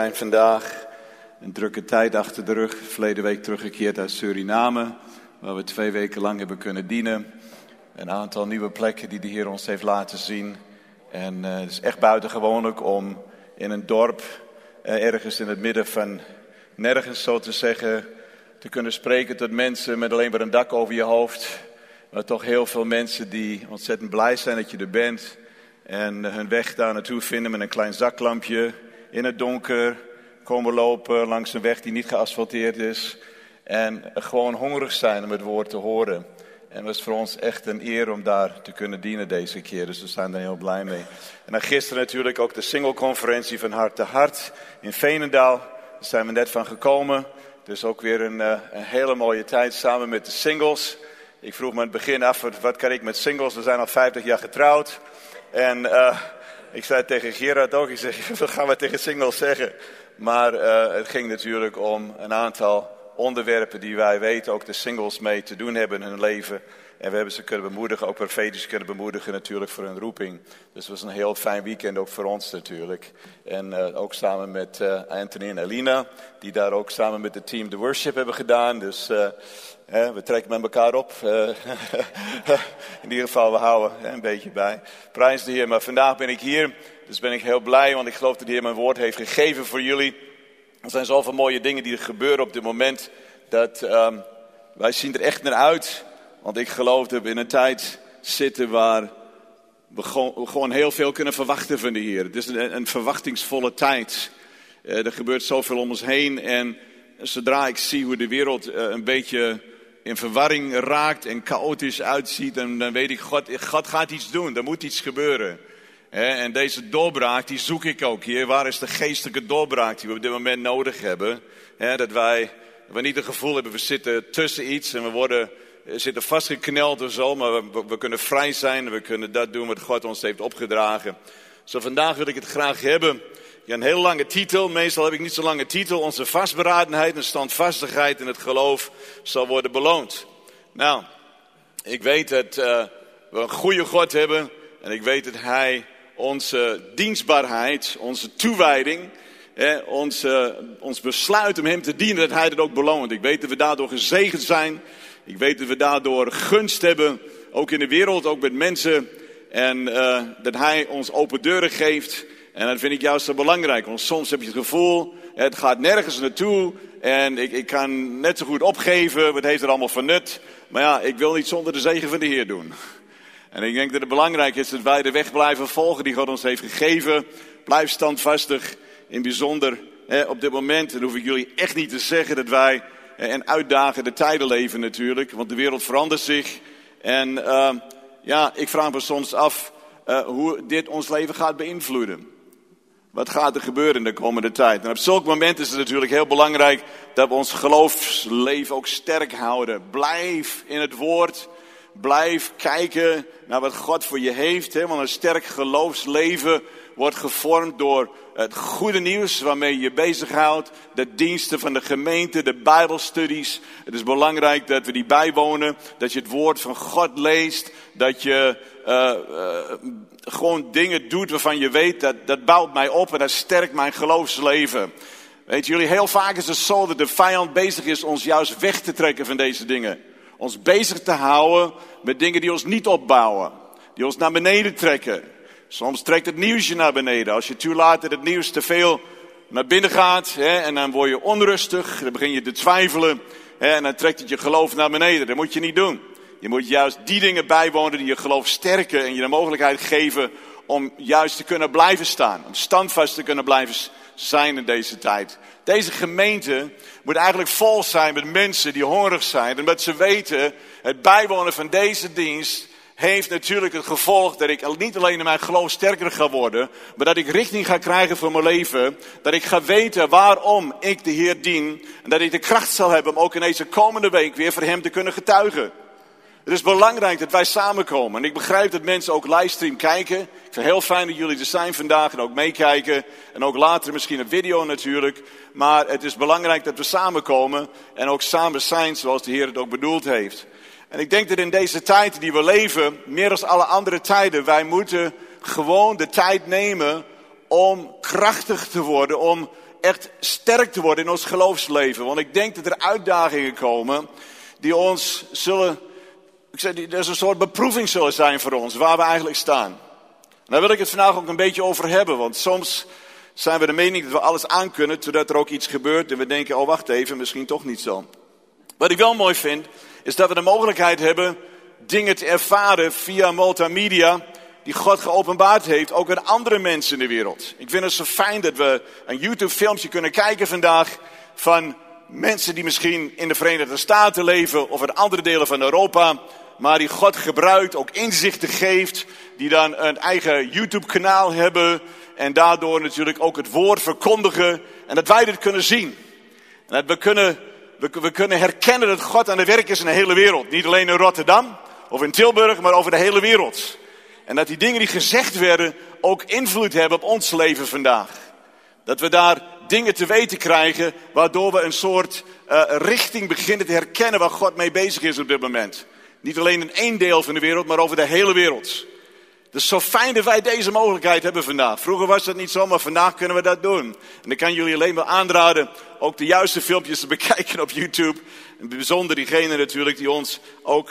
zijn vandaag een drukke tijd achter de rug. Verleden week teruggekeerd uit Suriname, waar we twee weken lang hebben kunnen dienen. Een aantal nieuwe plekken die de Heer ons heeft laten zien. En uh, het is echt buitengewoonlijk om in een dorp, uh, ergens in het midden van nergens zo te zeggen, te kunnen spreken tot mensen met alleen maar een dak over je hoofd. Maar toch heel veel mensen die ontzettend blij zijn dat je er bent. En hun weg daar naartoe vinden met een klein zaklampje in het donker komen lopen langs een weg die niet geasfalteerd is. En gewoon hongerig zijn om het woord te horen. En het was voor ons echt een eer om daar te kunnen dienen deze keer. Dus we zijn er heel blij mee. En dan gisteren natuurlijk ook de singleconferentie van Hart te Hart in Veenendaal. Daar zijn we net van gekomen. Dus ook weer een, eh, een hele mooie tijd samen met de singles. Ik vroeg me aan het begin af, wat kan ik met singles? We zijn al 50 jaar getrouwd. En uh, ik zei tegen Gerard ook, ik zeg, wat gaan we tegen singles zeggen? Maar uh, het ging natuurlijk om een aantal onderwerpen die wij weten ook de singles mee te doen hebben in hun leven. En we hebben ze kunnen bemoedigen, ook profetisch kunnen bemoedigen natuurlijk voor hun roeping. Dus het was een heel fijn weekend ook voor ons natuurlijk. En uh, ook samen met uh, Anthony en Elina, die daar ook samen met het team de worship hebben gedaan. Dus uh, we trekken met elkaar op. in ieder geval, we houden een beetje bij. Prijs de Heer. Maar vandaag ben ik hier, dus ben ik heel blij, want ik geloof dat de Heer mijn woord heeft gegeven voor jullie. Er zijn zoveel mooie dingen die er gebeuren op dit moment, dat um, wij zien er echt naar uit want ik geloof dat we in een tijd zitten waar we gewoon heel veel kunnen verwachten van de Heer. Het is een, verwachtingsvolle tijd. Uh, er gebeurt zoveel om ons heen. En zodra ik zie hoe de wereld uh, een beetje in verwarring raakt en chaotisch uitziet, dan, dan weet ik, God, God gaat iets doen. Er moet iets gebeuren. En deze doorbraak, die zoek ik ook hier. Waar is de geestelijke doorbraak die we op dit moment nodig hebben? Dat wij, we niet het gevoel hebben, we zitten tussen iets en we worden zitten vastgekneld of zo, maar we, kunnen vrij zijn. We kunnen dat doen wat God ons heeft opgedragen. Zo vandaag wil ik het graag hebben. Ja, een heel lange titel. Meestal heb ik niet zo'n lange titel. Onze vastberadenheid en standvastigheid in het geloof zal worden beloond. Nou, ik weet dat uh, we een goede God hebben. En ik weet dat Hij onze dienstbaarheid, onze toewijding, eh, ons, uh, ons besluit om Hem te dienen, dat Hij dat ook beloont. Ik weet dat we daardoor gezegend zijn. Ik weet dat we daardoor gunst hebben, ook in de wereld, ook met mensen. En uh, dat Hij ons open deuren geeft. En dat vind ik juist zo belangrijk. Want soms heb je het gevoel, het gaat nergens naartoe. En ik, ik kan net zo goed opgeven, wat heeft er allemaal van nut. Maar ja, ik wil niet zonder de zegen van de Heer doen. En ik denk dat het belangrijk is dat wij de weg blijven volgen die God ons heeft gegeven. Blijf standvastig. In bijzonder op dit moment, dan hoef ik jullie echt niet te zeggen dat wij en uitdagende tijden leven natuurlijk, want de wereld verandert zich. En uh, ja, ik vraag me soms af uh, hoe dit ons leven gaat beïnvloeden. Wat gaat er gebeuren in de komende tijd? En op zulk moment is het natuurlijk heel belangrijk dat we ons geloofsleven ook sterk houden. Blijf in het woord. Blijf kijken naar wat God voor je heeft. Hè? Want een sterk geloofsleven wordt gevormd door het goede nieuws waarmee je je bezighoudt. De diensten van de gemeente, de bijbelstudies. Het is belangrijk dat we die bijwonen. Dat je het woord van God leest. Dat je uh, gewoon dingen doet waarvan je weet dat dat bouwt mij op en dat sterkt mijn geloofsleven. Weet jullie, heel vaak is het zo dat de vijand bezig is ons juist weg te trekken van deze dingen. Ons bezig te houden met dingen die ons niet opbouwen. Die ons naar beneden trekken. Soms trekt het nieuws je naar beneden. Als je toelaat dat het nieuws te veel naar binnen gaat. Hè, en dan word je onrustig. Dan begin je te twijfelen. Hè, en dan trekt het je geloof naar beneden. Dat moet je niet doen. Je moet juist die dingen bijwonen die je geloof sterken. En je de mogelijkheid geven om juist te kunnen blijven staan. Om standvast te kunnen blijven zijn in deze tijd. Deze gemeente moet eigenlijk vol zijn met mensen die hongerig zijn. Omdat ze weten, het bijwonen van deze dienst heeft natuurlijk het gevolg dat ik niet alleen in mijn geloof sterker ga worden, maar dat ik richting ga krijgen voor mijn leven. Dat ik ga weten waarom ik de Heer dien. En dat ik de kracht zal hebben om ook in deze komende week weer voor Hem te kunnen getuigen. Het is belangrijk dat wij samenkomen. En ik begrijp dat mensen ook livestream kijken. Ik vind het heel fijn dat jullie er zijn vandaag en ook meekijken. En ook later misschien een video natuurlijk. Maar het is belangrijk dat we samenkomen en ook samen zijn zoals de Heer het ook bedoeld heeft. En ik denk dat in deze tijd die we leven, meer dan alle andere tijden, wij moeten gewoon de tijd nemen om krachtig te worden, om echt sterk te worden in ons geloofsleven. Want ik denk dat er uitdagingen komen die ons zullen, ik zeg, er is een soort beproeving zullen zijn voor ons, waar we eigenlijk staan. En daar wil ik het vandaag ook een beetje over hebben, want soms zijn we de mening dat we alles aankunnen, totdat er ook iets gebeurt en we denken, oh wacht even, misschien toch niet zo. Wat ik wel mooi vind, is dat we de mogelijkheid hebben dingen te ervaren via multimedia die God geopenbaard heeft, ook aan andere mensen in de wereld. Ik vind het zo fijn dat we een YouTube-filmpje kunnen kijken vandaag van mensen die misschien in de Verenigde Staten leven of in andere delen van Europa, maar die God gebruikt, ook inzichten geeft, die dan een eigen YouTube-kanaal hebben en daardoor natuurlijk ook het woord verkondigen en dat wij dit kunnen zien. En dat we kunnen, we, we kunnen herkennen dat God aan het werk is in de hele wereld. Niet alleen in Rotterdam of in Tilburg, maar over de hele wereld. En dat die dingen die gezegd werden ook invloed hebben op ons leven vandaag. Dat we daar dingen te weten krijgen waardoor we een soort uh, richting beginnen te herkennen waar God mee bezig is op dit moment. Niet alleen in één deel van de wereld, maar over de hele wereld. Is zo fijn dat wij deze mogelijkheid hebben vandaag. Vroeger was dat niet zo, maar vandaag kunnen we dat doen. En ik kan jullie alleen maar aanraden ook de juiste filmpjes te bekijken op YouTube. En bijzonder diegene natuurlijk die ons ook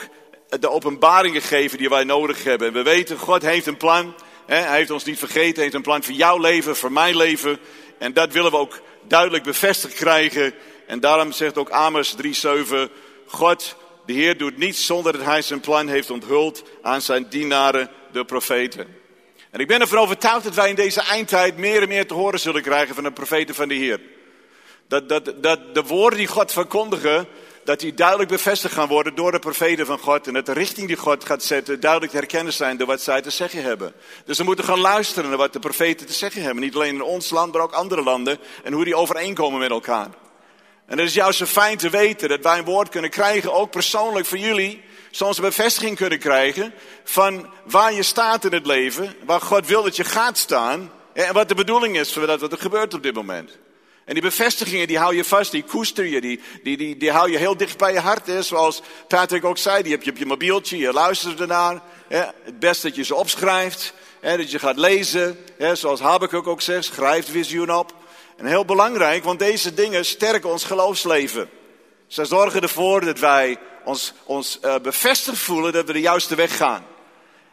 de openbaringen geven die wij nodig hebben. we weten, God heeft een plan. Hij heeft ons niet vergeten, hij heeft een plan voor jouw leven, voor mijn leven. En dat willen we ook duidelijk bevestigd krijgen. En daarom zegt ook Amos 3:7, God, de Heer doet niets zonder dat hij zijn plan heeft onthuld aan zijn dienaren, de profeten. En ik ben ervan overtuigd dat wij in deze eindtijd meer en meer te horen zullen krijgen van de profeten van de Heer. Dat, dat, dat de woorden die God verkondigen, dat die duidelijk bevestigd gaan worden door de profeten van God. En dat de richting die God gaat zetten duidelijk te herkennen zijn door wat zij te zeggen hebben. Dus we moeten gaan luisteren naar wat de profeten te zeggen hebben. Niet alleen in ons land, maar ook andere landen. En hoe die overeenkomen met elkaar. En het is juist zo fijn te weten dat wij een woord kunnen krijgen, ook persoonlijk voor jullie. Soms bevestiging kunnen krijgen van waar je staat in het leven. Waar God wil dat je gaat staan. En wat de bedoeling is voor dat wat er gebeurt op dit moment. En die bevestigingen, die hou je vast, die koester je, die, die, die, die hou je heel dicht bij je hart. Hè? Zoals Patrick ook zei, die heb je op je mobieltje, je luistert ernaar. Hè? Het beste dat je ze opschrijft, hè? dat je gaat lezen. Hè? Zoals Habakkuk ook zegt, schrijf visioen op. En heel belangrijk, want deze dingen sterken ons geloofsleven. Ze zorgen ervoor dat wij ons, ons uh, bevestigd voelen dat we de juiste weg gaan.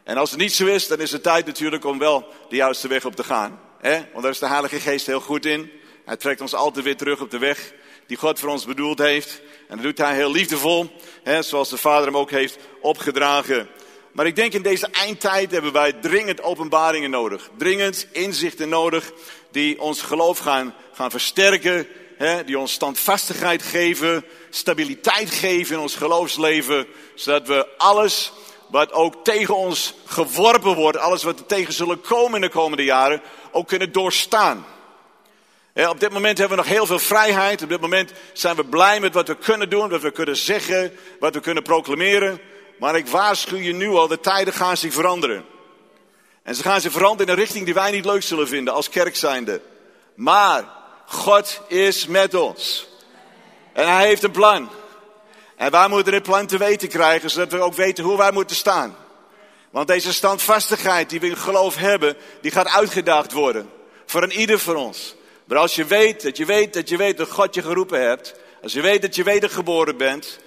En als het niet zo is, dan is het tijd natuurlijk om wel de juiste weg op te gaan. Hè? Want daar is de Heilige Geest heel goed in. Hij trekt ons altijd weer terug op de weg die God voor ons bedoeld heeft. En dat doet hij heel liefdevol, hè, zoals de Vader hem ook heeft opgedragen. Maar ik denk in deze eindtijd hebben wij dringend openbaringen nodig. Dringend inzichten nodig die ons geloof gaan, gaan versterken. Hè, die ons standvastigheid geven, stabiliteit geven in ons geloofsleven. Zodat we alles wat ook tegen ons geworpen wordt, alles wat er tegen zullen komen in de komende jaren, ook kunnen doorstaan op dit moment hebben we nog heel veel vrijheid. Op dit moment zijn we blij met wat we kunnen doen, wat we kunnen zeggen, wat we kunnen proclameren. Maar ik waarschuw je nu al, de tijden gaan zich veranderen. En ze gaan zich veranderen in een richting die wij niet leuk zullen vinden als kerk zijnde. Maar God is met ons. En hij heeft een plan. En wij moeten dit plan te weten krijgen, zodat we ook weten hoe wij moeten staan. Want deze standvastigheid die we in geloof hebben, die gaat uitgedaagd worden. Voor een ieder van ons. Maar als je weet dat je weet dat je weet dat God je geroepen hebt. Als je weet dat je wedergeboren bent.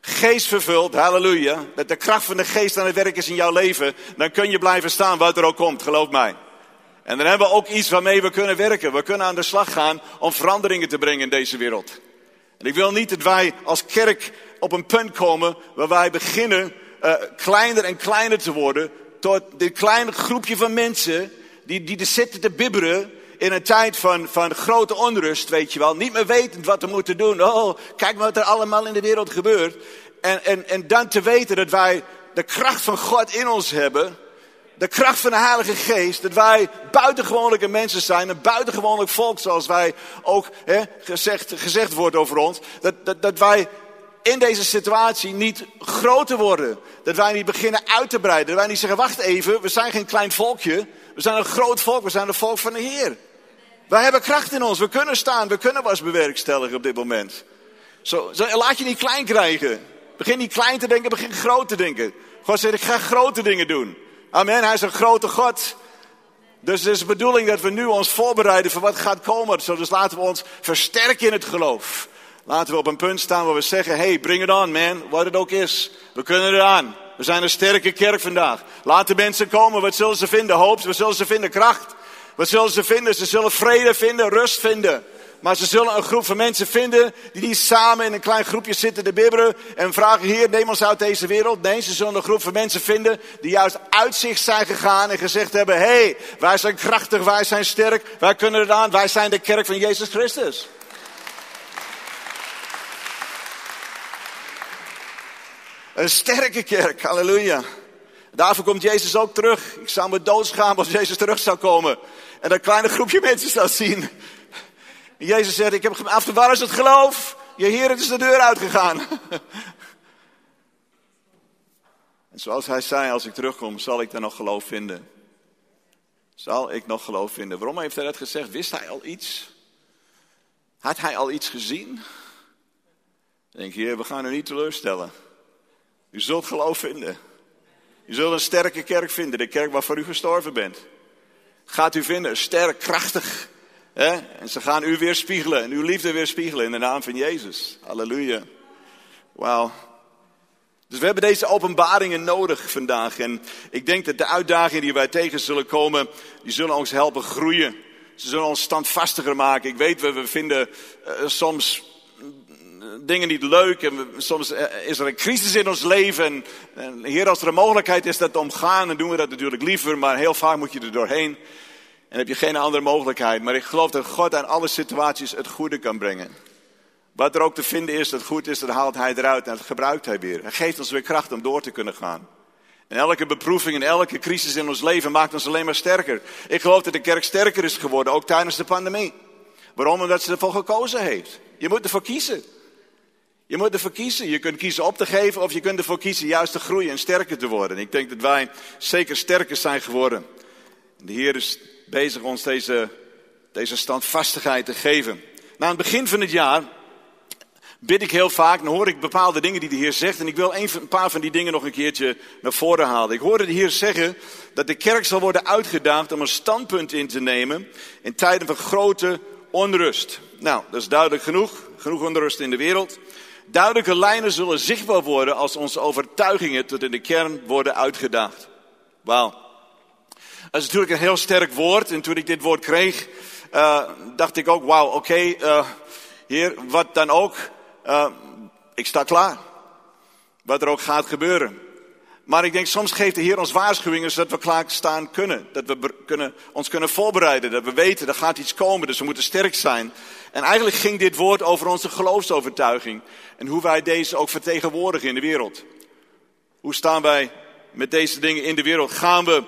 Geest vervuld, halleluja. Dat de kracht van de geest aan het werk is in jouw leven. Dan kun je blijven staan wat er ook komt, geloof mij. En dan hebben we ook iets waarmee we kunnen werken. We kunnen aan de slag gaan om veranderingen te brengen in deze wereld. En ik wil niet dat wij als kerk op een punt komen waar wij beginnen uh, kleiner en kleiner te worden. Tot dit kleine groepje van mensen die, die er zitten te bibberen in een tijd van, van grote onrust, weet je wel. Niet meer wetend wat we moeten doen. Oh, kijk wat er allemaal in de wereld gebeurt. En, en, en dan te weten dat wij de kracht van God in ons hebben. De kracht van de Heilige Geest. Dat wij buitengewoonlijke mensen zijn. Een buitengewoonlijk volk zoals wij ook hè, gezegd, gezegd wordt over ons. Dat, dat, dat wij in deze situatie niet groter worden. Dat wij niet beginnen uit te breiden. Dat wij niet zeggen, wacht even, we zijn geen klein volkje. We zijn een groot volk, we zijn een volk van de Heer. Wij hebben kracht in ons. We kunnen staan. We kunnen was bewerkstelligen op dit moment. Zo, zo, laat je niet klein krijgen. Begin niet klein te denken, begin groot te denken. God zegt, ik ga grote dingen doen. Amen. Hij is een grote God. Dus het is de bedoeling dat we nu ons voorbereiden voor wat gaat komen. Dus laten we ons versterken in het geloof. Laten we op een punt staan waar we zeggen, hey, bring it on man, wat het ook is. We kunnen eraan. We zijn een sterke kerk vandaag. Laat de mensen komen, wat zullen ze vinden? Hoop, wat zullen ze vinden? Kracht. Wat zullen ze vinden? Ze zullen vrede vinden, rust vinden. Maar ze zullen een groep van mensen vinden die niet samen in een klein groepje zitten te bibberen en vragen, hier, neem ons uit deze wereld. Nee, ze zullen een groep van mensen vinden die juist uit zich zijn gegaan en gezegd hebben, hé, hey, wij zijn krachtig, wij zijn sterk, wij kunnen het aan, wij zijn de kerk van Jezus Christus. Een sterke kerk, halleluja. Daarvoor komt Jezus ook terug. Ik zou me doodsgaan als Jezus terug zou komen. En een kleine groepje mensen zou zien. En Jezus zegt, ik heb af waar is het geloof? Je Heer, het is de deur uitgegaan. En zoals hij zei, als ik terugkom, zal ik dan nog geloof vinden. Zal ik nog geloof vinden. Waarom heeft hij dat gezegd? Wist hij al iets? Had hij al iets gezien? Denk je, we gaan u niet teleurstellen. U zult geloof vinden. U zult een sterke kerk vinden, de kerk waarvoor u gestorven bent. Gaat u vinden, sterk, krachtig. En ze gaan u weer spiegelen en uw liefde weer spiegelen in de naam van Jezus. Halleluja. Wauw. Dus we hebben deze openbaringen nodig vandaag. En ik denk dat de uitdagingen die wij tegen zullen komen, die zullen ons helpen groeien. Ze zullen ons standvastiger maken. Ik weet, we, we vinden uh, soms dingen niet leuk en soms eh, is er een crisis in ons leven. En, en Heer, als er een mogelijkheid is dat te omgaan, dan doen we dat natuurlijk liever, maar heel vaak moet je er doorheen. En heb je geen andere mogelijkheid. Maar ik geloof dat God aan alle situaties het goede kan brengen. Wat er ook te vinden is dat goed is, dat haalt Hij eruit en dat gebruikt Hij weer. Hij geeft ons weer kracht om door te kunnen gaan. En elke beproeving en elke crisis in ons leven maakt ons alleen maar sterker. Ik geloof dat de kerk sterker is geworden, ook tijdens de pandemie. Waarom? Omdat ze ervoor gekozen heeft. Je moet ervoor kiezen. Je moet ervoor kiezen. Je kunt kiezen op te geven of je kunt ervoor kiezen juist te groeien en sterker te worden. Ik denk dat wij zeker sterker zijn geworden. De Heer is bezig ons deze, deze standvastigheid te geven. Na het begin van het jaar bid ik heel vaak, dan hoor ik bepaalde dingen die de Heer zegt. En ik wil een paar van die dingen nog een keertje naar voren halen. Ik hoorde de Heer zeggen dat de kerk zal worden uitgedaagd om een standpunt in te nemen in tijden van grote onrust. Nou, dat is duidelijk genoeg. Genoeg onrust in de wereld. Duidelijke lijnen zullen zichtbaar worden als onze overtuigingen tot in de kern worden uitgedaagd. Wauw. Dat is natuurlijk een heel sterk woord. En toen ik dit woord kreeg, uh, dacht ik ook, wauw, oké, okay, uh, heer, wat dan ook. Uh, ik sta klaar. Wat er ook gaat gebeuren. Maar ik denk, soms geeft de Heer ons waarschuwingen zodat we klaar staan kunnen. Dat we kunnen, ons kunnen voorbereiden. Dat we weten, er gaat iets komen, dus we moeten sterk zijn. En eigenlijk ging dit woord over onze geloofsovertuiging. En hoe wij deze ook vertegenwoordigen in de wereld. Hoe staan wij met deze dingen in de wereld? Gaan we,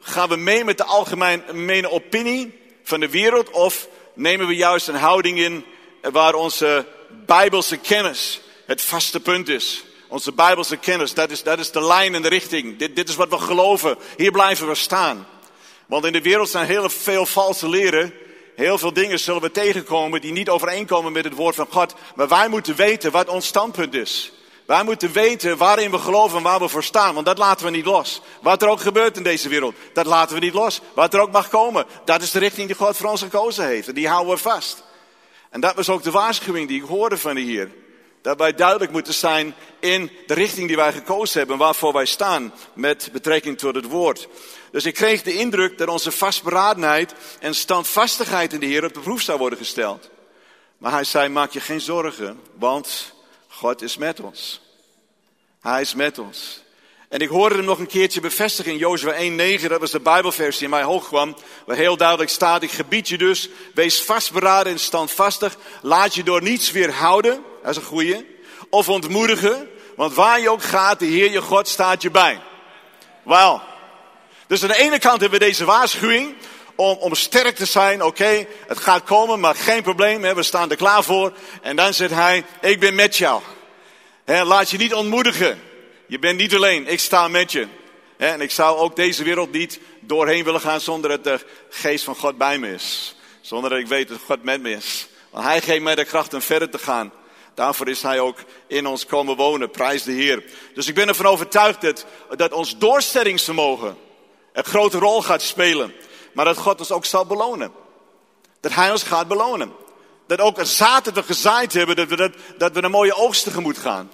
gaan we mee met de algemene opinie van de wereld? Of nemen we juist een houding in waar onze bijbelse kennis het vaste punt is? Onze bijbelse kennis, dat is, dat is de lijn en de richting. Dit, dit is wat we geloven. Hier blijven we staan. Want in de wereld zijn heel veel valse leren. Heel veel dingen zullen we tegenkomen die niet overeenkomen met het woord van God. Maar wij moeten weten wat ons standpunt is. Wij moeten weten waarin we geloven en waar we voor staan. Want dat laten we niet los. Wat er ook gebeurt in deze wereld, dat laten we niet los. Wat er ook mag komen, dat is de richting die God voor ons gekozen heeft. En die houden we vast. En dat was ook de waarschuwing die ik hoorde van de Heer. Dat wij duidelijk moeten zijn in de richting die wij gekozen hebben, waarvoor wij staan met betrekking tot het woord. Dus ik kreeg de indruk dat onze vastberadenheid en standvastigheid in de Heer op de proef zou worden gesteld. Maar hij zei, maak je geen zorgen, want God is met ons. Hij is met ons. En ik hoorde hem nog een keertje bevestigen in Jozua 1.9, dat was de Bijbelversie die in mij hoog kwam, waar heel duidelijk staat, ik gebied je dus, wees vastberaden en standvastig, laat je door niets weerhouden, dat is een goeie, of ontmoedigen, want waar je ook gaat, de Heer je God staat je bij. Wauw. Dus aan de ene kant hebben we deze waarschuwing om, om sterk te zijn. Oké, het gaat komen, maar geen probleem. Hè, we staan er klaar voor. En dan zegt hij, ik ben met jou. Laat je niet ontmoedigen. Je bent niet alleen, ik sta met je. En ik zou ook deze wereld niet doorheen willen gaan zonder dat de geest van God bij me is. Zonder dat ik weet dat God met me is. Want hij geeft mij de kracht om verder te gaan. Daarvoor is hij ook in ons komen wonen. Prijs de Heer. Dus ik ben ervan overtuigd dat, dat ons doorstellingsvermogen een grote rol gaat spelen. Maar dat God ons ook zal belonen. Dat Hij ons gaat belonen. Dat ook het zaad dat we gezaaid hebben, dat we, dat, dat we een mooie oogst tegemoet gaan.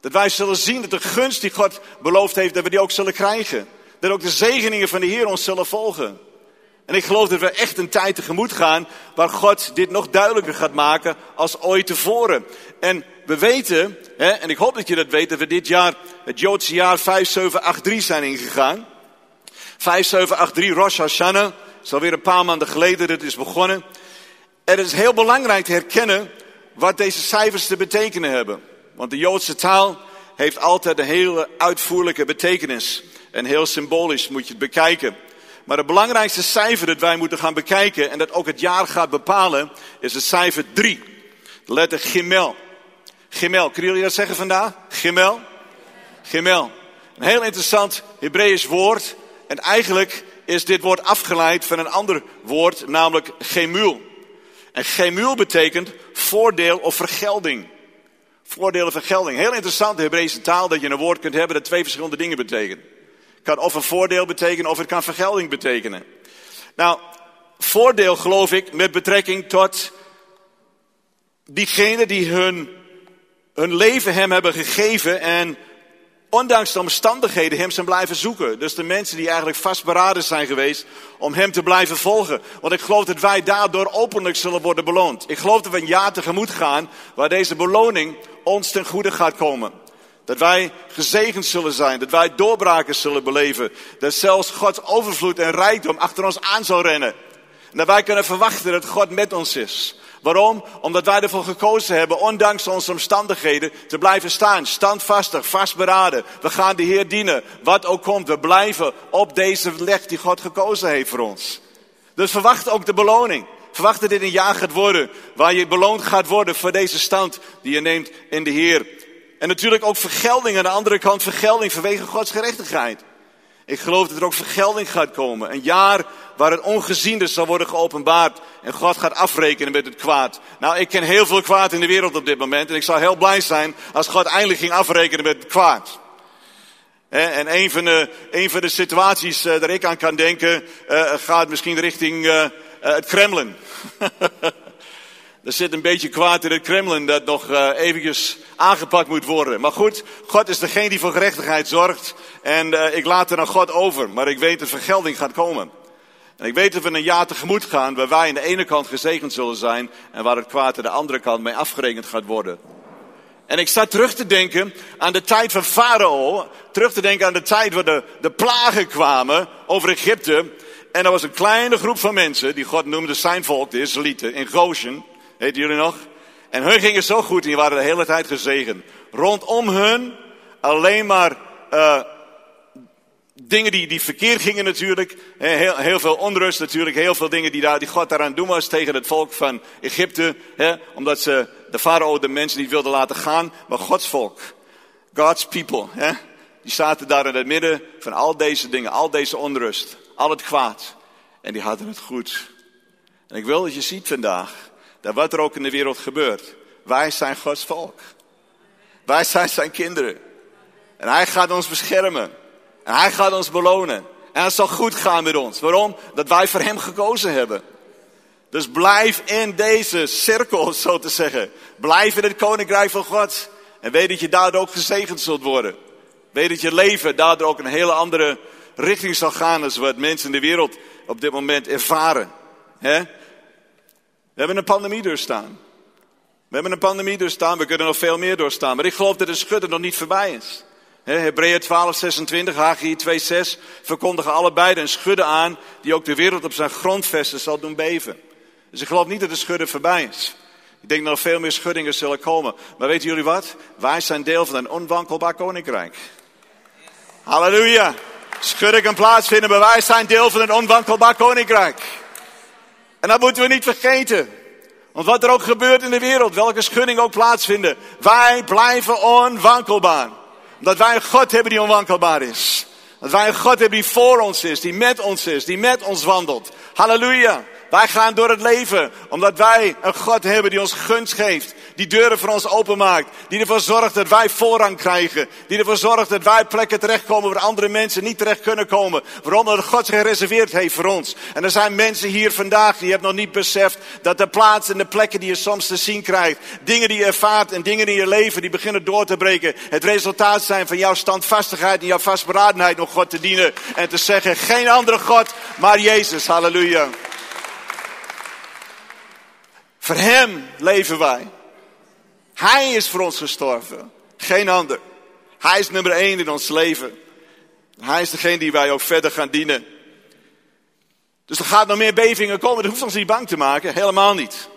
Dat wij zullen zien dat de gunst die God beloofd heeft, dat we die ook zullen krijgen. Dat ook de zegeningen van de Heer ons zullen volgen. En ik geloof dat we echt een tijd tegemoet gaan waar God dit nog duidelijker gaat maken als ooit tevoren. En we weten, hè, en ik hoop dat je dat weet, dat we dit jaar het Joodse jaar 5783 zijn ingegaan. 5783 Rosh Hashanah, is alweer een paar maanden geleden dat het is begonnen. En het is heel belangrijk te herkennen wat deze cijfers te betekenen hebben. Want de Joodse taal heeft altijd een hele uitvoerlijke betekenis. En heel symbolisch moet je het bekijken. Maar het belangrijkste cijfer dat wij moeten gaan bekijken en dat ook het jaar gaat bepalen, is het cijfer 3. De letter Gimel. Gimel, kunnen jullie dat zeggen vandaag? Gimel? Gimel. Een heel interessant Hebreeuws woord. En eigenlijk is dit woord afgeleid van een ander woord, namelijk gemul. En gemul betekent voordeel of vergelding. Voordeel of vergelding. Heel interessant, de Hebreeuwse taal, dat je een woord kunt hebben dat twee verschillende dingen betekent kan of een voordeel betekenen of het kan vergelding betekenen. Nou, voordeel geloof ik met betrekking tot diegenen die hun, hun leven hem hebben gegeven en ondanks de omstandigheden hem zijn blijven zoeken. Dus de mensen die eigenlijk vastberaden zijn geweest om hem te blijven volgen. Want ik geloof dat wij daardoor openlijk zullen worden beloond. Ik geloof dat we een jaar tegemoet gaan waar deze beloning ons ten goede gaat komen. Dat wij gezegend zullen zijn. Dat wij doorbraken zullen beleven. Dat zelfs Gods overvloed en rijkdom achter ons aan zal rennen. En dat wij kunnen verwachten dat God met ons is. Waarom? Omdat wij ervoor gekozen hebben, ondanks onze omstandigheden, te blijven staan. Standvastig, vastberaden. We gaan de Heer dienen. Wat ook komt, we blijven op deze leg die God gekozen heeft voor ons. Dus verwacht ook de beloning. Verwacht dat dit een jaar gaat worden, waar je beloond gaat worden voor deze stand die je neemt in de Heer. En natuurlijk ook vergelding aan de andere kant, vergelding vanwege Gods gerechtigheid. Ik geloof dat er ook vergelding gaat komen. Een jaar waar het ongeziende zal worden geopenbaard. En God gaat afrekenen met het kwaad. Nou, ik ken heel veel kwaad in de wereld op dit moment. En ik zou heel blij zijn als God eindelijk ging afrekenen met het kwaad. En een van de, een van de situaties eh, daar ik aan kan denken, uh, gaat misschien richting uh, het Kremlin. Er zit een beetje kwaad in het Kremlin dat nog uh, eventjes aangepakt moet worden. Maar goed, God is degene die voor gerechtigheid zorgt. En uh, ik laat er aan God over. Maar ik weet dat vergelding gaat komen. En ik weet dat we een jaar tegemoet gaan waar wij aan de ene kant gezegend zullen zijn. En waar het kwaad aan de andere kant mee afgerekend gaat worden. En ik sta terug te denken aan de tijd van Farao. Terug te denken aan de tijd waar de, de plagen kwamen over Egypte. En er was een kleine groep van mensen, die God noemde zijn volk, de Israëlieten, in Goshen. Heet jullie nog? En hun gingen zo goed, die waren de hele tijd gezegend. Rondom hun alleen maar uh, dingen die, die verkeerd gingen natuurlijk. Heel, heel veel onrust natuurlijk. Heel veel dingen die, daar, die God daaraan doen was tegen het volk van Egypte. Hè, omdat ze de farao de mensen niet wilden laten gaan. Maar Gods volk, God's people, hè, die zaten daar in het midden van al deze dingen. Al deze onrust, al het kwaad. En die hadden het goed. En ik wil dat je ziet vandaag dat wat er ook in de wereld gebeurt, wij zijn Gods volk. Wij zijn zijn kinderen. En hij gaat ons beschermen. En hij gaat ons belonen. En het zal goed gaan met ons. Waarom? Dat wij voor hem gekozen hebben. Dus blijf in deze cirkel, zo te zeggen. Blijf in het koninkrijk van God. En weet dat je daardoor ook gezegend zult worden. Weet dat je leven daardoor ook een hele andere richting zal gaan. als wat mensen in de wereld op dit moment ervaren. He? We hebben een pandemie doorstaan. We hebben een pandemie doorstaan, we kunnen nog veel meer doorstaan. Maar ik geloof dat de schudden nog niet voorbij is. Hebreeën 12, 26, Haggai 2, 6 verkondigen allebei een schudden aan die ook de wereld op zijn grondvesten zal doen beven. Dus ik geloof niet dat de schudden voorbij is. Ik denk dat er veel meer schuddingen zullen komen. Maar weten jullie wat? Wij zijn deel van een onwankelbaar koninkrijk. Halleluja. Schudden kan plaatsvinden, maar wij zijn deel van een onwankelbaar koninkrijk. En dat moeten we niet vergeten. Want wat er ook gebeurt in de wereld, welke schudding ook plaatsvinden, wij blijven onwankelbaar. Omdat wij een God hebben die onwankelbaar is. Dat wij een God hebben die voor ons is, die met ons is, die met ons wandelt. Halleluja. Wij gaan door het leven omdat wij een God hebben die ons gunst geeft. Die deuren voor ons openmaakt. Die ervoor zorgt dat wij voorrang krijgen. Die ervoor zorgt dat wij plekken terechtkomen waar andere mensen niet terecht kunnen komen. Waarom? Dat God zich gereserveerd heeft voor ons. En er zijn mensen hier vandaag die hebben nog niet beseft dat de plaatsen en de plekken die je soms te zien krijgt. Dingen die je ervaart en dingen in je leven die beginnen door te breken. Het resultaat zijn van jouw standvastigheid en jouw vastberadenheid om God te dienen. En te zeggen, geen andere God, maar Jezus. Halleluja. Voor Hem leven wij. Hij is voor ons gestorven. Geen ander. Hij is nummer één in ons leven. Hij is degene die wij ook verder gaan dienen. Dus er gaat nog meer bevingen komen. Dat hoeft ons niet bang te maken. Helemaal niet.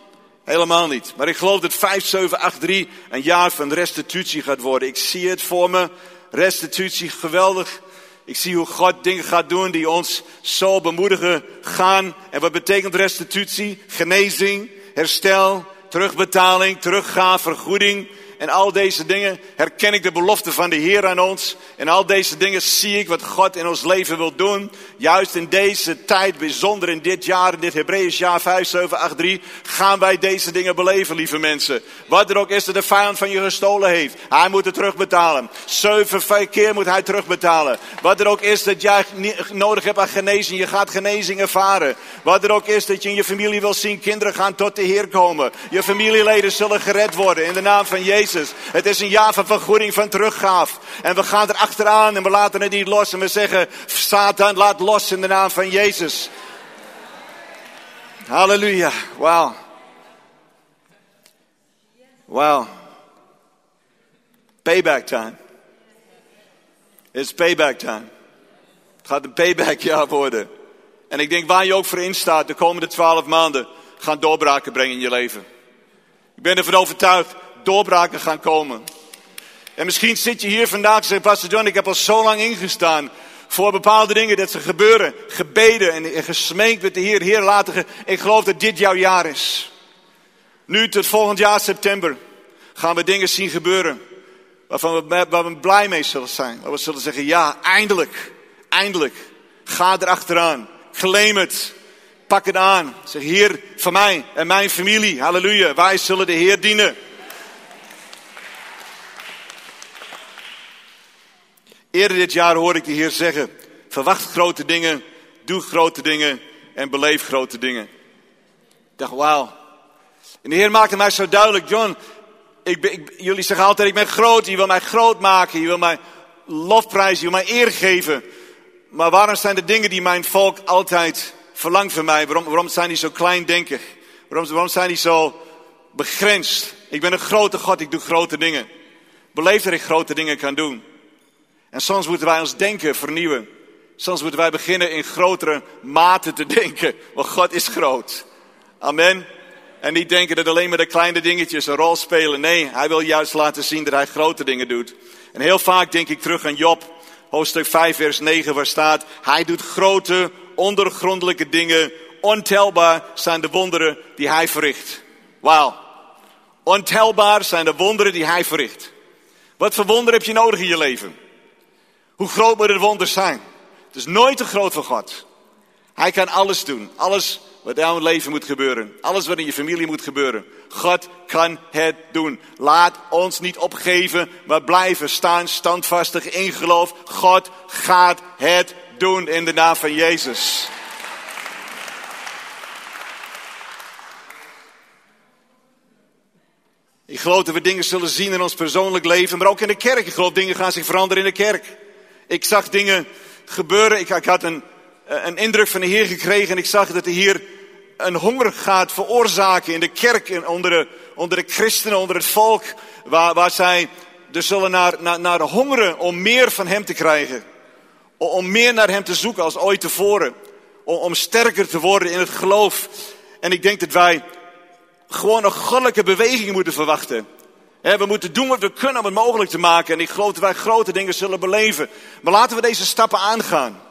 Helemaal niet. Maar ik geloof dat 5783 een jaar van restitutie gaat worden. Ik zie het voor me. Restitutie, geweldig. Ik zie hoe God dingen gaat doen die ons zo bemoedigen gaan. En wat betekent restitutie? Genezing, herstel, terugbetaling, teruggave, vergoeding. En al deze dingen herken ik de belofte van de Heer aan ons. En al deze dingen zie ik wat God in ons leven wil doen. Juist in deze tijd, bijzonder in dit jaar, in dit Hebreeërs jaar 5783, gaan wij deze dingen beleven, lieve mensen. Wat er ook is dat de vijand van je gestolen heeft, hij moet het terugbetalen. Zeven keer moet hij terugbetalen. Wat er ook is dat jij nodig hebt aan genezing, je gaat genezing ervaren. Wat er ook is dat je in je familie wil zien, kinderen gaan tot de Heer komen. Je familieleden zullen gered worden in de naam van Jezus. Het is een jaar van vergoeding, van teruggaaf. En we gaan er achteraan en we laten het niet los. En we zeggen, Satan, laat los in de naam van Jezus. Halleluja. Wauw. Wauw. Payback time. It's payback time. Het gaat een payback jaar worden. En ik denk waar je ook voor in staat, de komende twaalf maanden, gaan doorbraken brengen in je leven. Ik ben ervan overtuigd, doorbraken gaan komen. En misschien zit je hier vandaag en zegt, Pastor John, ik heb al zo lang ingestaan voor bepaalde dingen dat ze gebeuren. Gebeden en, gesmeekt met de Heer. Heer, laten ik geloof dat dit jouw jaar is. Nu tot volgend jaar september gaan we dingen zien gebeuren. Waarvan we, waar we blij mee zullen zijn. Waar we zullen zeggen, ja, eindelijk. Eindelijk. Ga erachteraan. Claim het. Pak het aan. Zeg, Heer, van mij en mijn familie. Halleluja. Wij zullen de Heer dienen. Eerder dit jaar hoorde ik de Heer zeggen: verwacht grote dingen, doe grote dingen en beleef grote dingen. Ik dacht, wauw. En de Heer maakte mij zo duidelijk, John, ik ben, ik, jullie zeggen altijd, ik ben groot, je wil mij groot maken, je wil mij lofprijzen, je wil mij eer geven. Maar waarom zijn de dingen die mijn volk altijd verlangt van mij, waarom, waarom zijn die zo kleindenkig? Waarom, waarom zijn die zo begrensd? Ik ben een grote God, ik doe grote dingen. Beleef dat ik grote dingen kan doen. En soms moeten wij ons denken vernieuwen. Soms moeten wij beginnen in grotere mate te denken. Want God is groot. Amen. En niet denken dat alleen maar de kleine dingetjes een rol spelen. Nee, hij wil juist laten zien dat hij grote dingen doet. En heel vaak denk ik terug aan Job, hoofdstuk 5, vers 9, waar staat: Hij doet grote, ondergrondelijke dingen. Ontelbaar zijn de wonderen die hij verricht. Wauw. Ontelbaar zijn de wonderen die hij verricht. Wat voor wonderen heb je nodig in je leven? Hoe groot moet het wonder zijn? Het is nooit te groot voor God. Hij kan alles doen. Alles wat in jouw leven moet gebeuren. Alles wat in je familie moet gebeuren. God kan het doen. Laat ons niet opgeven, maar blijven staan standvastig in geloof. God gaat het doen in de naam van Jezus. Ik geloof dat we dingen zullen zien in ons persoonlijk leven, maar ook in de kerk. Ik geloof dingen gaan zich veranderen in de kerk. Ik zag dingen gebeuren. Ik, ik had een, eh, een indruk van de Heer gekregen en ik zag dat de Heer een honger gaat veroorzaken in de kerk, en onder, de, onder de christenen, onder het volk, waar, waar zij dus zullen naar, naar, naar hongeren om meer van Hem te krijgen. Om meer naar Hem te zoeken als ooit tevoren. Om, om sterker te worden in het geloof. En ik denk dat wij gewoon een goddelijke beweging moeten verwachten. We moeten doen wat we kunnen om het mogelijk te maken. En ik geloof dat wij grote dingen zullen beleven. Maar laten we deze stappen aangaan.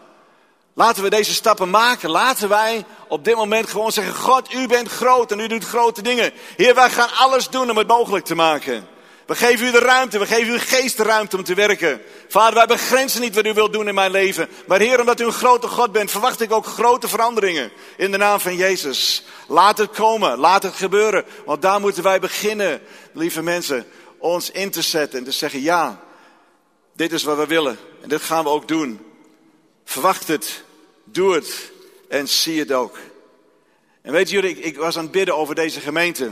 Laten we deze stappen maken. Laten wij op dit moment gewoon zeggen: God, u bent groot en u doet grote dingen. Heer, wij gaan alles doen om het mogelijk te maken. We geven u de ruimte, we geven uw geest de ruimte om te werken. Vader, wij begrenzen niet wat u wilt doen in mijn leven. Maar Heer, omdat u een grote God bent, verwacht ik ook grote veranderingen. In de naam van Jezus. Laat het komen, laat het gebeuren. Want daar moeten wij beginnen, lieve mensen, ons in te zetten en te zeggen, ja, dit is wat we willen. En dit gaan we ook doen. Verwacht het, doe het en zie het ook. En weet jullie, ik, ik was aan het bidden over deze gemeente.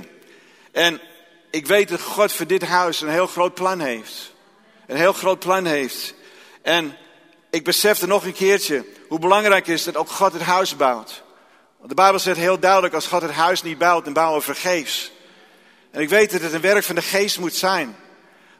En ik weet dat God voor dit huis een heel groot plan heeft. Een heel groot plan heeft. En ik besefte nog een keertje hoe belangrijk is dat ook God het huis bouwt. Want de Bijbel zegt heel duidelijk, als God het huis niet bouwt, dan bouwen we vergeefs. En ik weet dat het een werk van de geest moet zijn.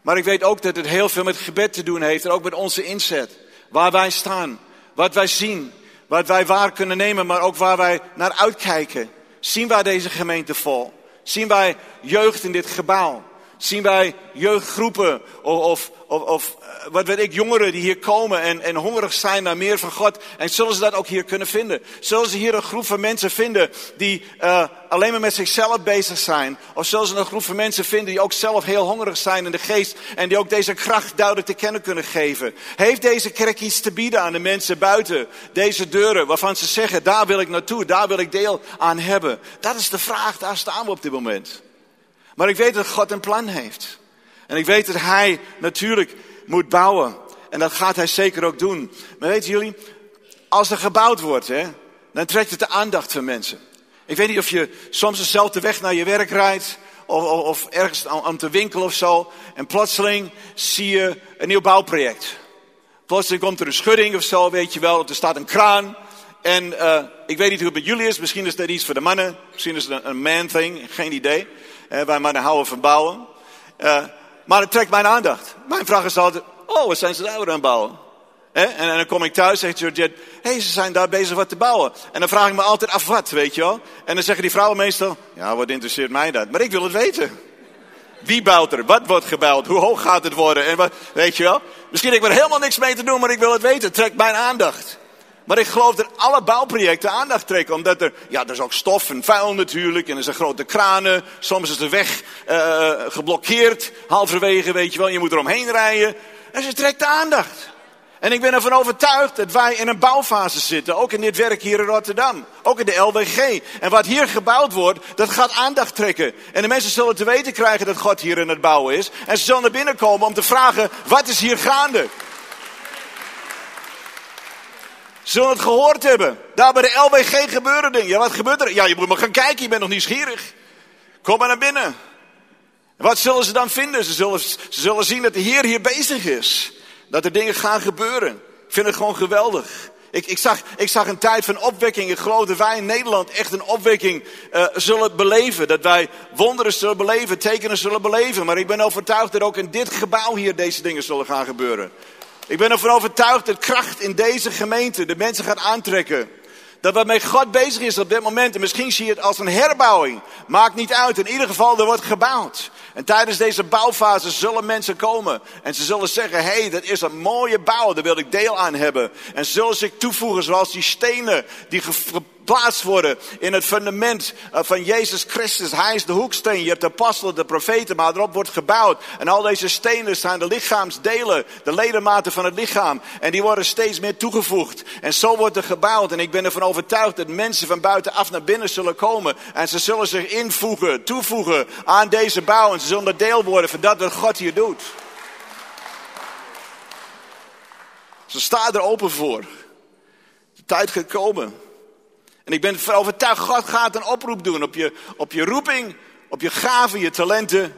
Maar ik weet ook dat het heel veel met gebed te doen heeft en ook met onze inzet. Waar wij staan, wat wij zien, wat wij waar kunnen nemen, maar ook waar wij naar uitkijken. Zien wij deze gemeente vol? Zien wij jeugd in dit gebouw? Zien wij jeugdgroepen of, of, of, of eh, wat weet ik, jongeren die hier komen en, en hongerig zijn naar meer van God. En zullen ze dat ook hier kunnen vinden? Zullen ze hier een groep van mensen vinden die uh, alleen maar met zichzelf bezig zijn? Of zullen ze een groep van mensen vinden die ook zelf heel hongerig zijn in de geest en die ook deze kracht duidelijk te kennen kunnen geven? Heeft deze kerk iets te bieden aan de mensen buiten deze deuren waarvan ze zeggen, daar wil ik naartoe, daar wil ik deel aan hebben? Dat is de vraag, daar staan we op dit moment. Maar ik weet dat God een plan heeft. En ik weet dat Hij natuurlijk moet bouwen. En dat gaat Hij zeker ook doen. Maar weten jullie, als er gebouwd wordt, hè, dan trekt het de aandacht van mensen. Ik weet niet of je soms dezelfde weg naar je werk rijdt. Of, of, ergens aan te winkelen of zo. En plotseling zie je een nieuw bouwproject. Plotseling komt er een schudding of zo, weet je wel. Er staat een kraan. En uh, ik weet niet hoe het bij jullie is. Misschien is dat iets voor de mannen. Misschien is het een man thing. Geen idee. Uh, wij mannen houden van bouwen. Uh, maar het trekt mijn aandacht. Mijn vraag is altijd, oh, wat zijn ze daar aan het bouwen? En, en, dan kom ik thuis, zegt Georgette, hé, hey, ze zijn daar bezig wat te bouwen. En dan vraag ik me altijd af wat, weet je wel. En dan zeggen die vrouwen meestal, ja, wat interesseert mij dat? Maar ik wil het weten. Wie bouwt er? Wat wordt gebouwd? Hoe hoog gaat het worden? En wat, weet je wel? Misschien heb ik er helemaal niks mee te doen, maar ik wil het weten. Het trekt mijn aandacht. Maar ik geloof dat alle bouwprojecten aandacht trekken. Omdat er, ja, er is ook stof en vuil natuurlijk. En er zijn grote kranen. Soms is de weg uh, geblokkeerd. Halverwege, weet je wel. Je moet er omheen rijden. En ze trekt de aandacht. En ik ben ervan overtuigd dat wij in een bouwfase zitten. Ook in dit werk hier in Rotterdam. Ook in de LWG. En wat hier gebouwd wordt, dat gaat aandacht trekken. En de mensen zullen te weten krijgen dat God hier in het bouwen is. En ze zullen naar binnen komen om te vragen, wat is hier gaande? Zullen het gehoord hebben. Daar bij de LWG gebeuren dingen. Ja, wat gebeurt er? Ja, je moet maar gaan kijken, je bent nog nieuwsgierig. Kom maar naar binnen. Wat zullen ze dan vinden? Ze zullen, ze zullen zien dat de Heer hier bezig is. Dat er dingen gaan gebeuren. Ik vind het gewoon geweldig. Ik, ik, zag, ik zag een tijd van opwekking. Ik geloof dat wij in Nederland echt een opwekking uh, zullen beleven. Dat wij wonderen zullen beleven, tekenen zullen beleven. Maar ik ben overtuigd dat ook in dit gebouw hier deze dingen zullen gaan gebeuren. Ik ben ervan overtuigd dat kracht in deze gemeente de mensen gaat aantrekken. Dat wat met God bezig is op dit moment. En misschien zie je het als een herbouwing. Maakt niet uit. In ieder geval, er wordt gebouwd. En tijdens deze bouwfase zullen mensen komen. En ze zullen zeggen, hé, hey, dat is een mooie bouw. Daar wil ik deel aan hebben. En zullen zich toevoegen zoals die stenen die geplaatst worden in het fundament eh, van Jezus Christus. Hij is de hoeksteen. Je hebt de apostelen, de profeten, maar erop wordt gebouwd. En al deze stenen zijn de lichaamsdelen, de ledematen van het lichaam. En die worden steeds meer toegevoegd. En zo wordt er gebouwd. En ik ben ervan overtuigd dat mensen van buitenaf naar binnen zullen komen. En ze zullen zich invoegen, toevoegen aan deze bouw. En ze zullen deel worden van dat wat God hier doet. Ze staan er open voor. De tijd gaat komen. En ik ben overtuigd, God gaat een oproep doen op je, op je roeping, op je gaven, je talenten, 100%.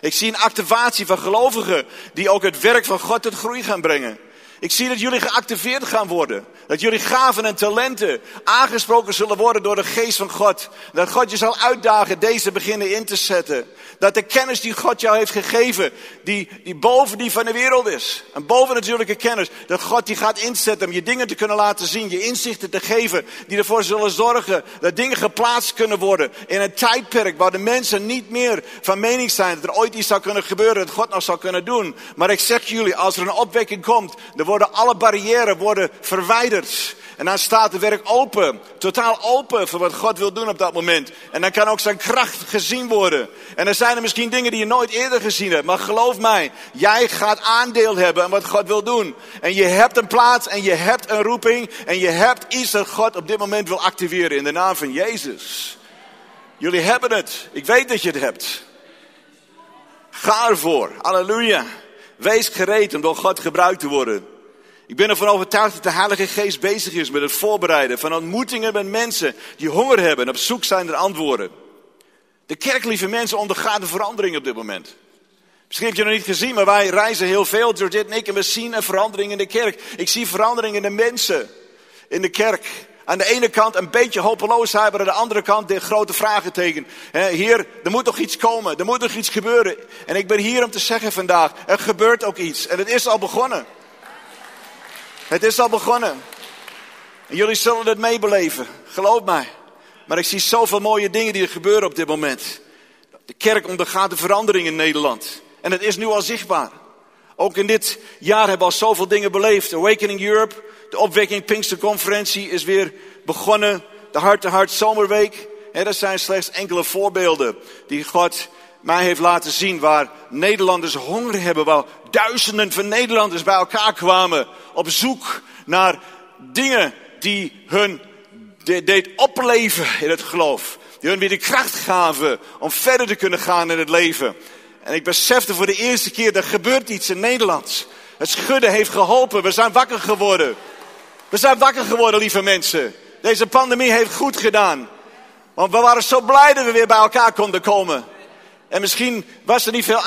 Ik zie een activatie van gelovigen die ook het werk van God tot groei gaan brengen. Ik zie dat jullie geactiveerd gaan worden. Dat jullie gaven en talenten aangesproken zullen worden door de geest van God. Dat God je zal uitdagen deze beginnen in te zetten. Dat de kennis die God jou heeft gegeven, die, die boven die van de wereld is. Een bovennatuurlijke kennis. Dat God die gaat inzetten om je dingen te kunnen laten zien. Je inzichten te geven die ervoor zullen zorgen dat dingen geplaatst kunnen worden. In een tijdperk waar de mensen niet meer van mening zijn. Dat er ooit iets zou kunnen gebeuren dat God nog zou kunnen doen. Maar ik zeg jullie, als er een opwekking komt, worden alle barrières worden verwijderd. En dan staat het werk open. Totaal open voor wat God wil doen op dat moment. En dan kan ook zijn kracht gezien worden. En er zijn er misschien dingen die je nooit eerder gezien hebt. Maar geloof mij, jij gaat aandeel hebben aan wat God wil doen. En je hebt een plaats en je hebt een roeping. En je hebt iets dat God op dit moment wil activeren in de naam van Jezus. Jullie hebben het. Ik weet dat je het hebt. Ga ervoor. Halleluja. Wees gereed om door God gebruikt te worden. Ik ben ervan overtuigd dat de Heilige Geest bezig is met het voorbereiden van ontmoetingen met mensen die honger hebben en op zoek zijn naar antwoorden. De kerk, lieve mensen, ondergaat een verandering op dit moment. Misschien heb je het nog niet gezien, maar wij reizen heel veel, Georgette en ik, en we zien een verandering in de kerk. Ik zie verandering in de mensen in de kerk. Aan de ene kant een beetje hopeloosheid, maar aan de andere kant de grote vraagteken. Heer, er moet nog iets komen, er moet nog iets gebeuren. En ik ben hier om te zeggen vandaag, er gebeurt ook iets. En het is al begonnen. Het is al begonnen. En jullie zullen het meebeleven, geloof mij. Maar ik zie zoveel mooie dingen die er gebeuren op dit moment. De kerk ondergaat een verandering in Nederland. En het is nu al zichtbaar. Ook in dit jaar hebben we al zoveel dingen beleefd. Awakening Europe, de opwekking Pinksterconferentie is weer begonnen. De hart-to-hart zomerweek. He, dat zijn slechts enkele voorbeelden die God mij heeft laten zien. Waar Nederlanders honger hebben. Waar duizenden van Nederlanders bij elkaar kwamen. Op zoek naar dingen die hun deed opleven in het geloof. Die hun weer de kracht gaven om verder te kunnen gaan in het leven. En ik besefte voor de eerste keer, er gebeurt iets in Nederland. Het schudden heeft geholpen. We zijn wakker geworden. We zijn wakker geworden, lieve mensen. Deze pandemie heeft goed gedaan. Want we waren zo blij dat we weer bij elkaar konden komen. En misschien was er niet veel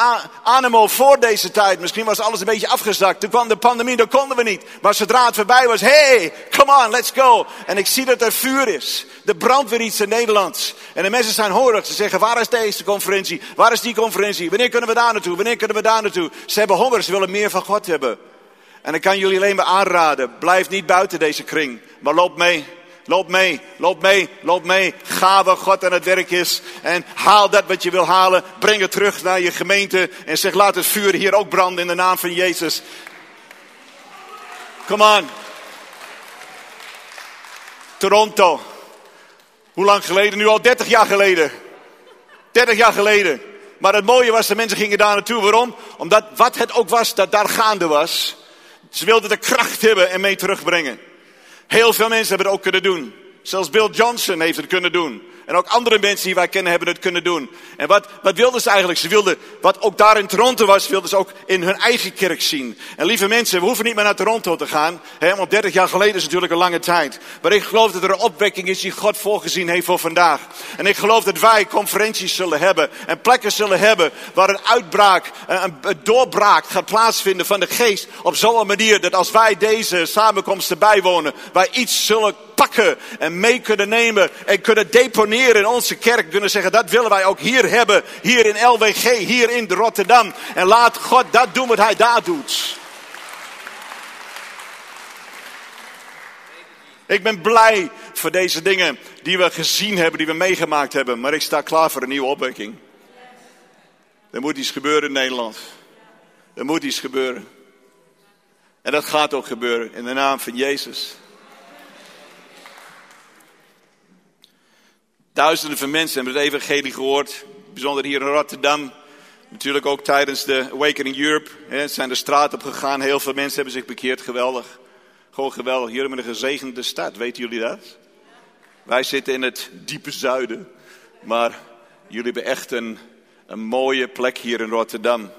animo voor deze tijd. Misschien was alles een beetje afgezakt. Toen kwam de pandemie, dan konden we niet. Maar zodra het voorbij was, hey, come on, let's go. En ik zie dat er vuur is. Er brandt weer iets in Nederland. En de mensen zijn horig. Ze zeggen, waar is deze conferentie? Waar is die conferentie? Wanneer kunnen we daar naartoe? Wanneer kunnen we daar naartoe? Ze hebben honger, ze willen meer van God hebben. En ik kan jullie alleen maar aanraden, blijf niet buiten deze kring. Maar loop mee. Loop mee, loop mee, loop mee. Ga waar God aan het werk is. En haal dat wat je wil halen. Breng het terug naar je gemeente. En zeg laat het vuur hier ook branden in de naam van Jezus. Come on. Toronto. Hoe lang geleden? Nu al 30 jaar geleden. 30 jaar geleden. Maar het mooie was, de mensen gingen daar naartoe. Waarom? Omdat wat het ook was dat daar gaande was. Ze wilden de kracht hebben en mee terugbrengen. Heel veel mensen hebben het ook kunnen doen. Zelfs Bill Johnson heeft het kunnen doen. En ook andere mensen die wij kennen hebben het kunnen doen. En wat, wat wilden ze eigenlijk? Ze wilden, wat ook daar in Toronto was, wilden ze ook in hun eigen kerk zien. En lieve mensen, we hoeven niet meer naar Toronto te gaan. Want 30 jaar geleden is natuurlijk een lange tijd. Maar ik geloof dat er een opwekking is die God voorgezien heeft voor vandaag. En ik geloof dat wij conferenties zullen hebben. En plekken zullen hebben waar een uitbraak, een, een doorbraak gaat plaatsvinden van de geest. Op zo'n manier dat als wij deze samenkomsten bijwonen, wij iets zullen pakken en mee kunnen nemen en kunnen deponeren in onze kerk. Kunnen zeggen, dat willen wij ook hier hebben, hier in LWG, hier in Rotterdam. En laat God dat doen wat hij daar doet. Ik ben blij voor deze dingen die we gezien hebben, die we meegemaakt hebben. Maar ik sta klaar voor een nieuwe opwekking. Er moet iets gebeuren in Nederland. Er moet iets gebeuren. En dat gaat ook gebeuren in de naam van Jezus. Duizenden van mensen hebben het evangelie gehoord. Bijzonder hier in Rotterdam. Natuurlijk ook tijdens de Awakening Europe. Hè, zijn de straat op gegaan. Heel veel mensen hebben zich bekeerd. Geweldig. Gewoon geweldig. Hier hebben we een gezegende stad. Weten jullie dat? Wij zitten in het diepe zuiden. Maar jullie hebben echt een, mooie plek hier in Rotterdam.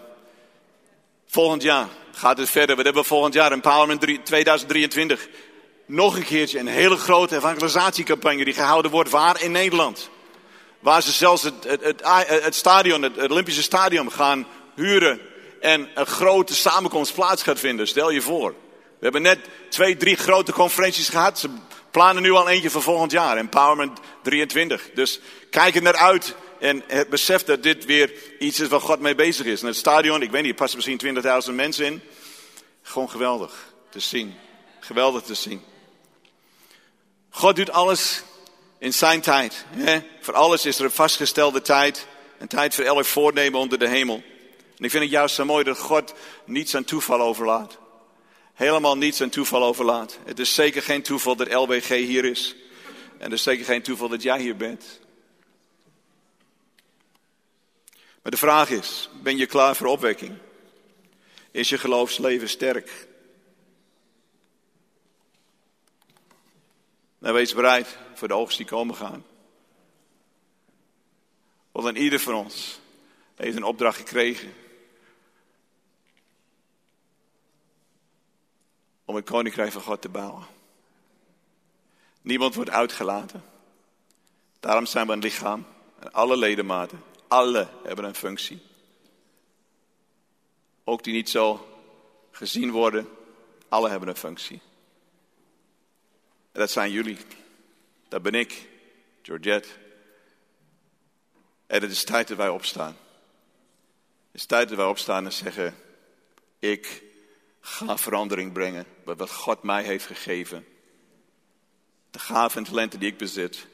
Volgend jaar gaat het verder. We hebben volgend jaar Empowerment 2023 nog een keertje een hele grote evangelisatiecampagne die gehouden wordt waar in Nederland. Waar ze zelfs het, het, het, stadion, het, Olympische stadion gaan huren en een grote samenkomst plaats gaat vinden. Stel je voor. We hebben net twee, drie grote conferenties gehad. Ze plannen nu al eentje voor volgend jaar, Empowerment 23. Dus kijk er naar uit en het besef dat dit weer iets is waar God mee bezig is. En het stadion, ik weet niet, past misschien 20.000 mensen in. Gewoon geweldig te zien. Geweldig te zien. God doet alles in zijn tijd. Voor alles is er een vastgestelde tijd. Een tijd voor elk voornemen onder de hemel. En ik vind het juist zo mooi dat God niets aan toeval overlaat. helemaal niets aan toeval overlaat. Het is zeker geen toeval dat LBG hier is. En het is zeker geen toeval dat jij hier bent. Maar de vraag is, ben je klaar voor opwekking? Is je geloofsleven sterk? Nou, wees bereid voor de oogst die komen gaan. Want dan ieder van ons heeft een opdracht gekregen. Om het koninkrijk van God te bouwen. Niemand wordt uitgelaten. Daarom zijn we een lichaam. En alle ledematen, alle hebben een functie. Ook die niet zo gezien worden, alle hebben een functie. En dat zijn jullie. Dat ben ik, Georgette. En het is tijd dat wij opstaan. Het is tijd dat wij opstaan en zeggen: Ik ga verandering brengen bij wat God mij heeft gegeven. De gaven en talenten die ik bezit,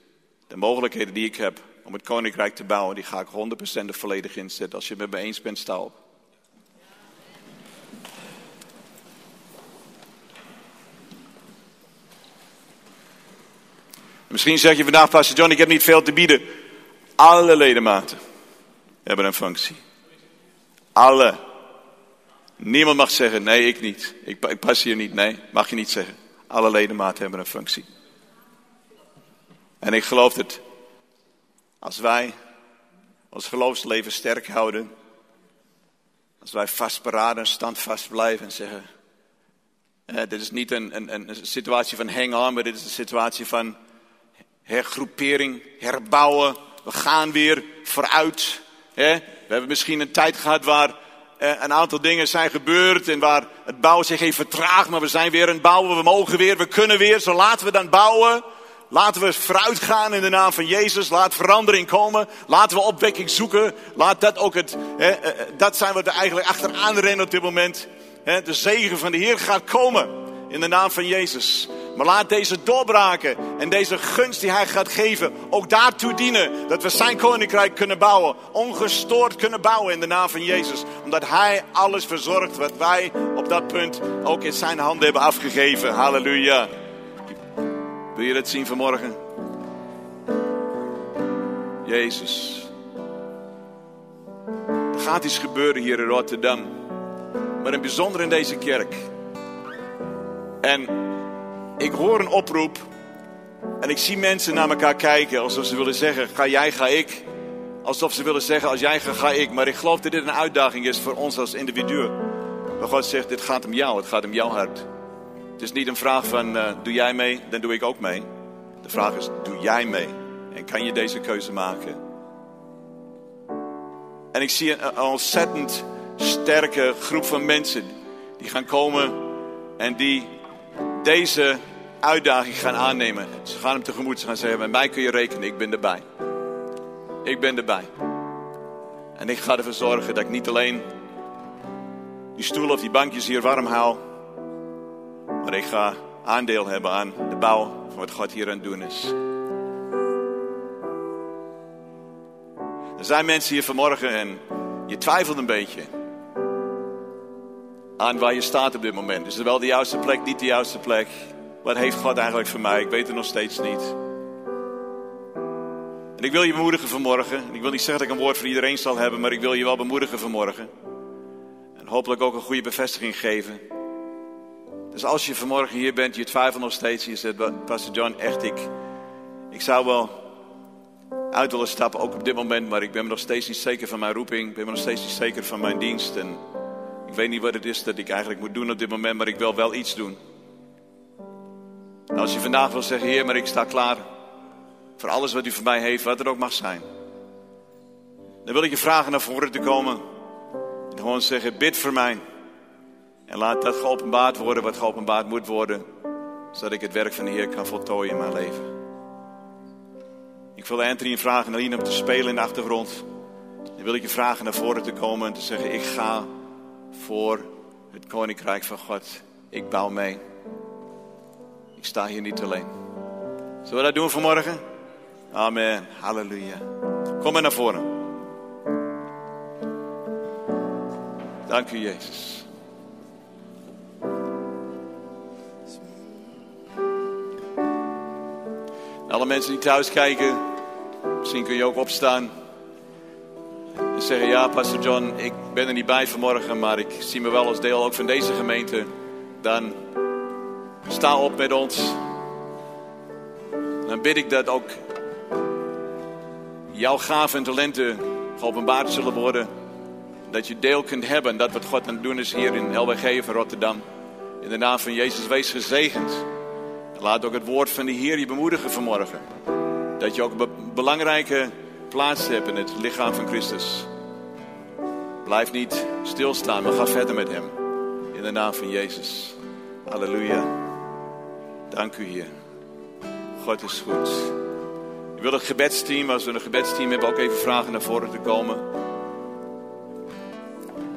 de mogelijkheden die ik heb om het koninkrijk te bouwen, die ga ik 100% er volledig inzetten. Als je het met me eens bent, sta op. Misschien zeg je vandaag, Pastor John, ik heb niet veel te bieden. Alle ledematen hebben een functie. Alle. Niemand mag zeggen, nee, ik niet. Ik, ik pas hier niet. Nee, mag je niet zeggen. Alle ledematen hebben een functie. En ik geloof dat als wij ons geloofsleven sterk houden, als wij vastberaden, standvast blijven en zeggen, eh, dit is niet een, een, een situatie van hang on, maar dit is een situatie van hergroepering, herbouwen. We gaan weer vooruit. Hè? We hebben misschien een tijd gehad waar eh, een aantal dingen zijn gebeurd en waar het bouwen zich heeft vertraagd, maar we zijn weer aan het bouwen. We mogen weer, we kunnen weer, zo laten we dan bouwen. Laten we vooruit gaan in de naam van Jezus. Laat verandering komen. Laten we opwekking zoeken. Laat dat ook het, hè, eh, eh, dat zijn we er eigenlijk achteraan rennen op dit moment. De zegen van de Heer gaat komen in de naam van Jezus. Maar laat deze doorbraken en deze gunst die hij gaat geven ook daartoe dienen dat we zijn koninkrijk kunnen bouwen. Ongestoord kunnen bouwen in de naam van Jezus. Omdat hij alles verzorgt wat wij op dat punt ook in zijn handen hebben afgegeven. Halleluja. Wil je dat zien vanmorgen? Jezus. Er gaat iets gebeuren hier in Rotterdam. Maar in bijzonder in deze kerk. En ik hoor een oproep en ik zie mensen naar elkaar kijken alsof ze willen zeggen: ga jij, ga ik. Alsof ze willen zeggen: als jij gaat, ga ik. Maar ik geloof dat dit een uitdaging is voor ons als individu. Maar God zegt: dit gaat om jou, het gaat om jouw hart. Het is niet een vraag van: uh, doe jij mee, dan doe ik ook mee. De vraag is: doe jij mee? En kan je deze keuze maken? En ik zie een ontzettend sterke groep van mensen die gaan komen en die deze uitdaging gaan aannemen. Ze gaan hem tegemoet. Ze gaan zeggen: Met mij kun je rekenen, ik ben erbij. Ik ben erbij. En ik ga ervoor zorgen dat ik niet alleen die stoelen of die bankjes hier warm hou. Maar ik ga aandeel hebben aan de bouw van wat God hier aan het doen is. Er zijn mensen hier vanmorgen en je twijfelt een beetje aan waar je staat op dit moment. Is het wel de juiste plek, niet de juiste plek? Wat heeft God eigenlijk voor mij? Ik weet het nog steeds niet. En ik wil je bemoedigen vanmorgen. Ik wil niet zeggen dat ik een woord voor iedereen zal hebben, maar ik wil je wel bemoedigen vanmorgen. En hopelijk ook een goede bevestiging geven. Dus als je vanmorgen hier bent, je twijfelt nog steeds, je zegt, Pastor John, echt, ik, ik zou wel uit willen stappen, ook op dit moment, maar ik ben me nog steeds niet zeker van mijn roeping. Ik ben me nog steeds niet zeker van mijn dienst. En ik weet niet wat het is dat ik eigenlijk moet doen op dit moment, maar ik wil wel iets doen. En als je vandaag wil zeggen, Heer, maar ik sta klaar voor alles wat u voor mij heeft, wat er ook mag zijn. Dan wil ik je vragen naar voren te komen. En gewoon zeggen, bid voor mij. En laat dat geopenbaard worden wat geopenbaard moet worden. Zodat ik het werk van de Heer kan voltooien in mijn leven. Ik wil Anthony vragen alleen om te spelen in de achtergrond. Dan wil ik je vragen naar voren te komen en te zeggen, ik ga voor het koninkrijk van God. Ik bouw mee. Ik sta hier niet alleen. Zullen we dat doen vanmorgen? Amen. Halleluja. Kom maar naar voren. Dank u, Jezus. Alle mensen die thuis kijken, misschien kun je ook opstaan. En zeggen, ja, Pastor John, ik ben er niet bij vanmorgen, maar ik zie me wel als deel ook van deze gemeente. Dan sta op met ons. Dan bid ik dat ook jouw gaven en talenten geopenbaard zullen worden. Dat je deel kunt hebben dat wat God aan het doen is hier in LWG van Rotterdam. In de naam van Jezus, wees gezegend. Laat ook het woord van de Heer je bemoedigen vanmorgen. Dat je ook belangrijke plaats hebt in het lichaam van Christus. Blijf niet stilstaan, maar ga verder met Hem. In de naam van Jezus. Halleluja. Dank u, Heer. God is goed. Ik wil het gebedsteam, als we een gebedsteam hebben, ook even vragen naar voren te komen.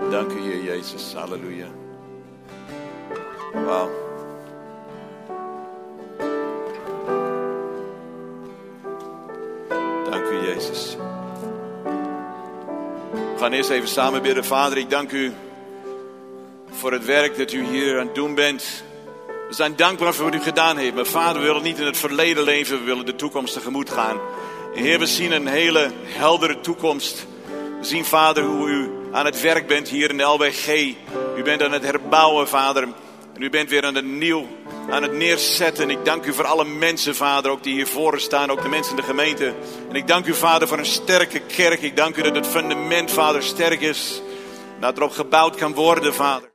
Dank u, Heer Jezus. Halleluja. Wauw. Gaan eerst even samen bidden. Vader, ik dank u voor het werk dat u hier aan het doen bent. We zijn dankbaar voor wat u gedaan heeft. Maar vader, we willen niet in het verleden leven, we willen de toekomst tegemoet gaan. Heer, we zien een hele heldere toekomst. We zien, vader, hoe u aan het werk bent hier in de LWG. U bent aan het herbouwen, vader. En u bent weer aan het nieuw aan het neerzetten. En ik dank u voor alle mensen, vader, ook die hier voor staan, ook de mensen in de gemeente. En ik dank u, vader, voor een sterke kerk. Ik dank u dat het fundament, vader, sterk is. Dat erop gebouwd kan worden, vader.